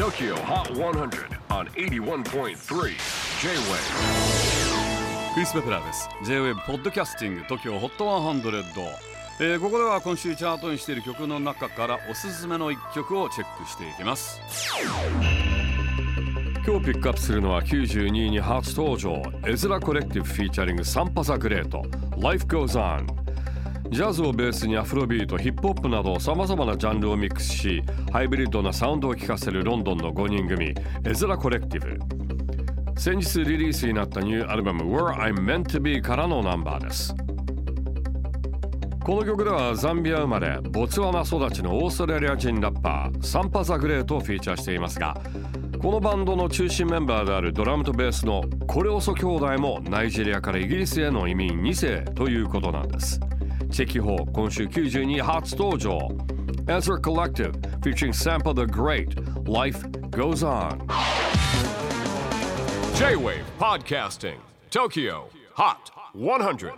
TOKYO HOT 100 on 81.3 J-WAVE クリス・ペプラーです。J-WAVE ポッドキャスティング TOKYO HOT 100、えーここでは今週チャートインしている曲の中からおすすめの一曲をチェックしていきます。今日ピックアップするのは92位に初登場。 Ezra Collective featuring Sampa The Great Life Goes On ジャズをベースにアフロビート、ヒップホップなど様々なジャンルをミックスし、ハイブリッドなサウンドを聴かせるロンドンの5人組、エズラコレクティブ。先日リリースになったニューアルバム Where I'm Meant to Be からのナンバーです。この曲ではザンビア生まれ、ボツワナ育ちのオーストラリア人ラッパー、サンパザグレートをフィーチャーしていますが、このバンドの中心メンバーであるドラムとベースのコレオソ兄弟もナイジェリアからイギリスへの移民2世ということなんです。チェキホー今週92位初登場 Ezra Collective featuring Sample the Great Life Goes On J-WAVE PODCASTING TOKYO HOT 100